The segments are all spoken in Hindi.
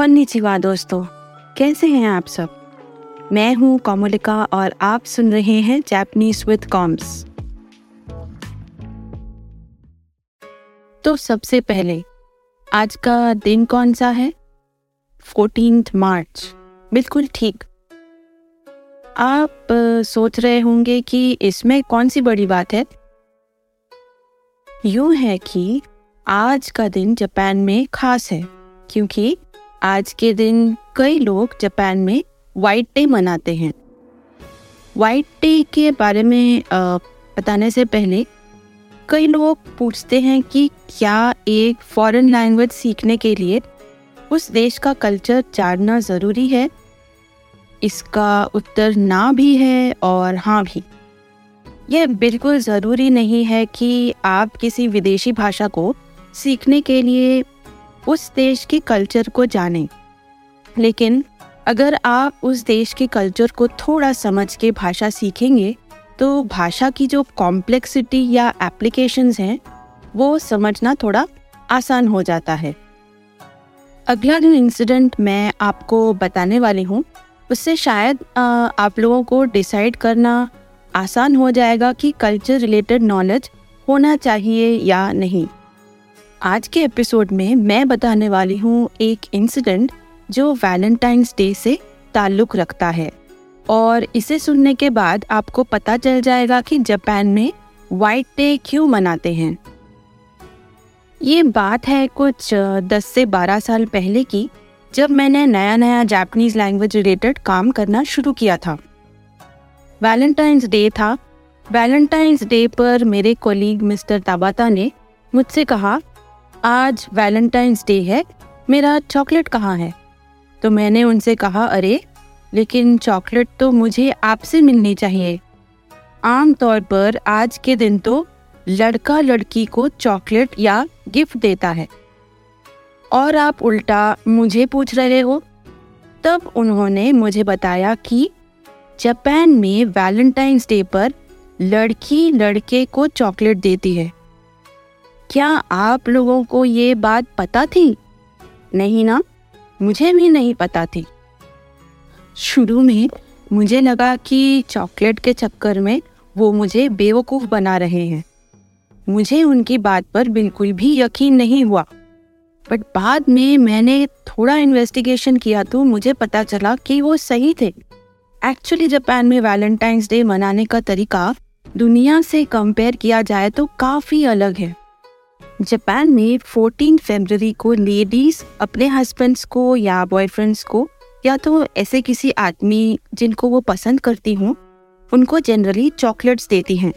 कॉन्निचिवा दोस्तों, कैसे हैं आप सब? मैं हूँ कोमलिका और आप सुन रहे हैं जैपनीज विद कॉम्स तो सबसे पहले, आज का दिन कौन सा है? फोर्टीन मार्च बिल्कुल ठीक। आप सोच रहे होंगे कि इसमें कौन सी बड़ी बात है? यूँ है कि आज का दिन जापान में खास है, क्योंकि आज के दिन कई लोग जापान में वाइट डे मनाते हैं। वाइट डे के बारे में बताने से पहले कई लोग पूछते हैं कि क्या एक फॉरेन लैंग्वेज सीखने के लिए उस देश का कल्चर जानना ज़रूरी है? इसका उत्तर ना भी है और हाँ भी। यह बिल्कुल ज़रूरी नहीं है कि आप किसी विदेशी भाषा को सीखने के लिए उस देश के कल्चर को जानें। लेकिन अगर आप उस देश के कल्चर को थोड़ा समझ के भाषा सीखेंगे तो भाषा की जो कॉम्प्लेक्सिटी या एप्लीकेशंस हैं वो समझना थोड़ा आसान हो जाता है। अगला जो इंसिडेंट मैं आपको बताने वाली हूँ उससे शायद आ, आप लोगों को डिसाइड करना आसान हो जाएगा कि कल्चर रिलेटेड नॉलेज होना चाहिए या नहीं। आज के एपिसोड में मैं बताने वाली हूँ एक इंसिडेंट जो वैलेंटाइंस डे से ताल्लुक रखता है। और इसे सुनने के बाद आपको पता चल जाएगा कि जापान में वाइट डे क्यों मनाते हैं। ये बात है कुछ दस से बारह साल पहले की, जब मैंने नया नया जापानीज लैंग्वेज रिलेटेड काम करना शुरू किया था। वैलेंटाइंस डे था। वैलेंटाइंस डे पर मेरे कोलीग मिस्टर ताबाता ने मुझसे कहा आज वैलेंटाइंस डे है, मेरा चॉकलेट कहाँ है? तो मैंने उनसे कहा, अरे, लेकिन चॉकलेट तो मुझे आपसे मिलनी चाहिए। आम तौर पर आज के दिन तो लड़का लड़की को चॉकलेट या गिफ्ट देता है। और आप उल्टा मुझे पूछ रहे हो? तब उन्होंने मुझे बताया कि जापान में वैलेंटाइंस डे पर लड़की लड़के को चॉकलेट देती है। क्या आप लोगों को ये बात पता थी? नहीं ना? मुझे भी नहीं पता थी। शुरू में मुझे लगा कि चॉकलेट के चक्कर में वो मुझे बेवकूफ़ बना रहे हैं। मुझे उनकी बात पर बिल्कुल भी यकीन नहीं हुआ। बट बाद में मैंने थोड़ा इन्वेस्टिगेशन किया तो मुझे पता चला कि वो सही थे। एक्चुअली जापान में वैलेंटाइंस डे मनाने का तरीका दुनिया से कंपेयर किया जाए तो काफ़ी अलग है। जापान में 14 फरवरी को लेडीज़ अपने हस्बैंड्स को या बॉयफ्रेंड्स को, या तो ऐसे किसी आदमी जिनको वो पसंद करती हूँ, उनको जनरली चॉकलेट्स देती हैं,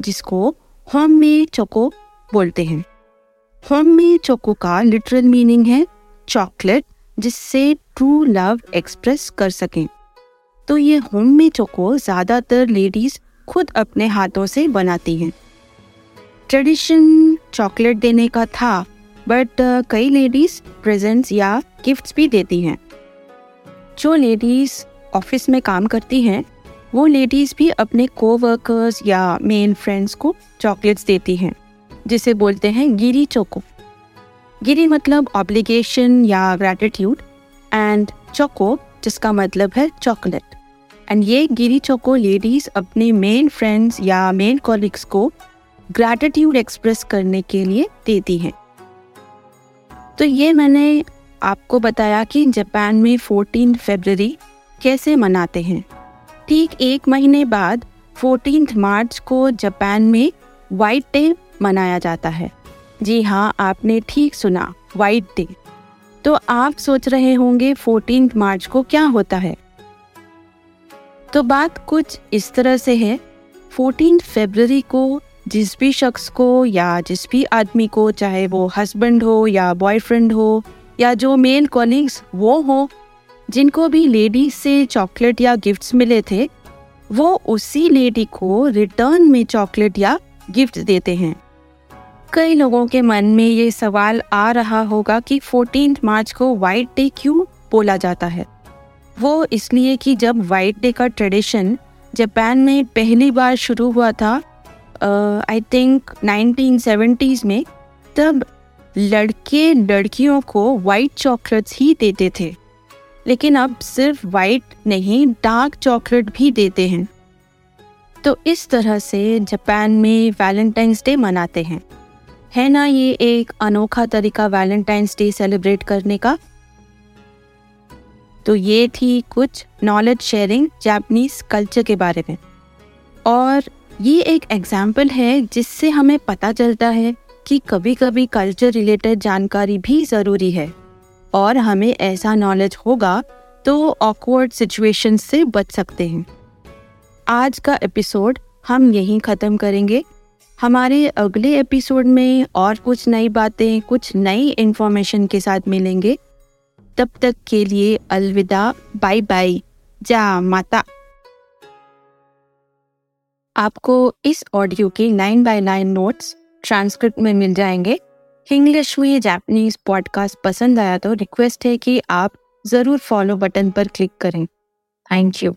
जिसको होम में चोको बोलते हैं। होम में चोको का लिटरल मीनिंग है चॉकलेट जिससे ट्रू लव एक्सप्रेस कर सकें। तो ये होम में चोको ज़्यादातर लेडीज़ खुद अपने हाथों से बनाती हैं। ट्रेडिशन चॉकलेट देने का था बट uh, कई लेडीज़ प्रेजेंट्स या गिफ्ट्स भी देती हैं। जो लेडीज़ ऑफ़िस में काम करती हैं वो लेडीज़ भी अपने को वर्कर्स या मेन फ्रेंड्स को चॉकलेट्स देती हैं जिसे बोलते हैं गिरी चोको। गिरी मतलब ऑब्लिगेशन या ग्रेटिट्यूड एंड चोको जिसका मतलब है चॉकलेट एंड ये गिरी चोको लेडीज़ अपने मेन फ्रेंड्स या मेन कॉलिग्स को ग्रैटिट्यूड एक्सप्रेस करने के लिए देती हैं। तो ये मैंने आपको बताया कि जापान में फोर्टीन फरवरी कैसे मनाते हैं। ठीक एक महीने बाद फोर्टीन मार्च को जापान में वाइट डे मनाया जाता है। जी हाँ आपने ठीक सुना वाइट डे तो आप सोच रहे होंगे फोर्टीन मार्च को क्या होता है? तो बात कुछ इस तरह से है। फोर्टीन फरवरी को जिस भी शख्स को या जिस भी आदमी को, चाहे वो हस्बैंड हो या बॉयफ्रेंड हो या जो मेल कॉलिग्स वो हो, जिनको भी लेडी से चॉकलेट या गिफ्ट्स मिले थे, वो उसी लेडी को रिटर्न में चॉकलेट या गिफ्ट देते हैं। कई लोगों के मन में ये सवाल आ रहा होगा कि फोर्टीन मार्च को वाइट डे क्यों बोला जाता है? वो इसलिए कि जब वाइट डे का ट्रेडिशन जापान में पहली बार शुरू हुआ था आई थिंक नाइनटीन सेवेंटीज़ में तब लड़के लड़कियों को वाइट चॉकलेट्स ही देते थे। लेकिन अब सिर्फ़ वाइट नहीं डार्क चॉकलेट भी देते हैं। तो इस तरह से जापान में वैलेंटाइंस डे मनाते हैं। है ना ये एक अनोखा तरीका वैलेंटाइंस डे सेलिब्रेट करने का? तो ये थी कुछ नॉलेज शेयरिंग जापनीज कल्चर के बारे में। और ये एक एग्ज़ाम्पल है जिससे हमें पता चलता है कि कभी कभी कल्चर रिलेटेड जानकारी भी ज़रूरी है। और हमें ऐसा नॉलेज होगा तो ऑकवर्ड सिचुएशन से बच सकते हैं। आज का एपिसोड हम यहीं ख़त्म करेंगे। हमारे अगले एपिसोड में और कुछ नई बातें, कुछ नई इन्फॉर्मेशन के साथ मिलेंगे। तब तक के लिए अलविदा बाय बाय जा माता। आपको इस ऑडियो के nine by nine notes transcript में मिल जाएँगे। इंग्लिश में जापनीज पॉडकास्ट पसंद आया तो रिक्वेस्ट है कि आप ज़रूर फॉलो बटन पर क्लिक करें। Thank you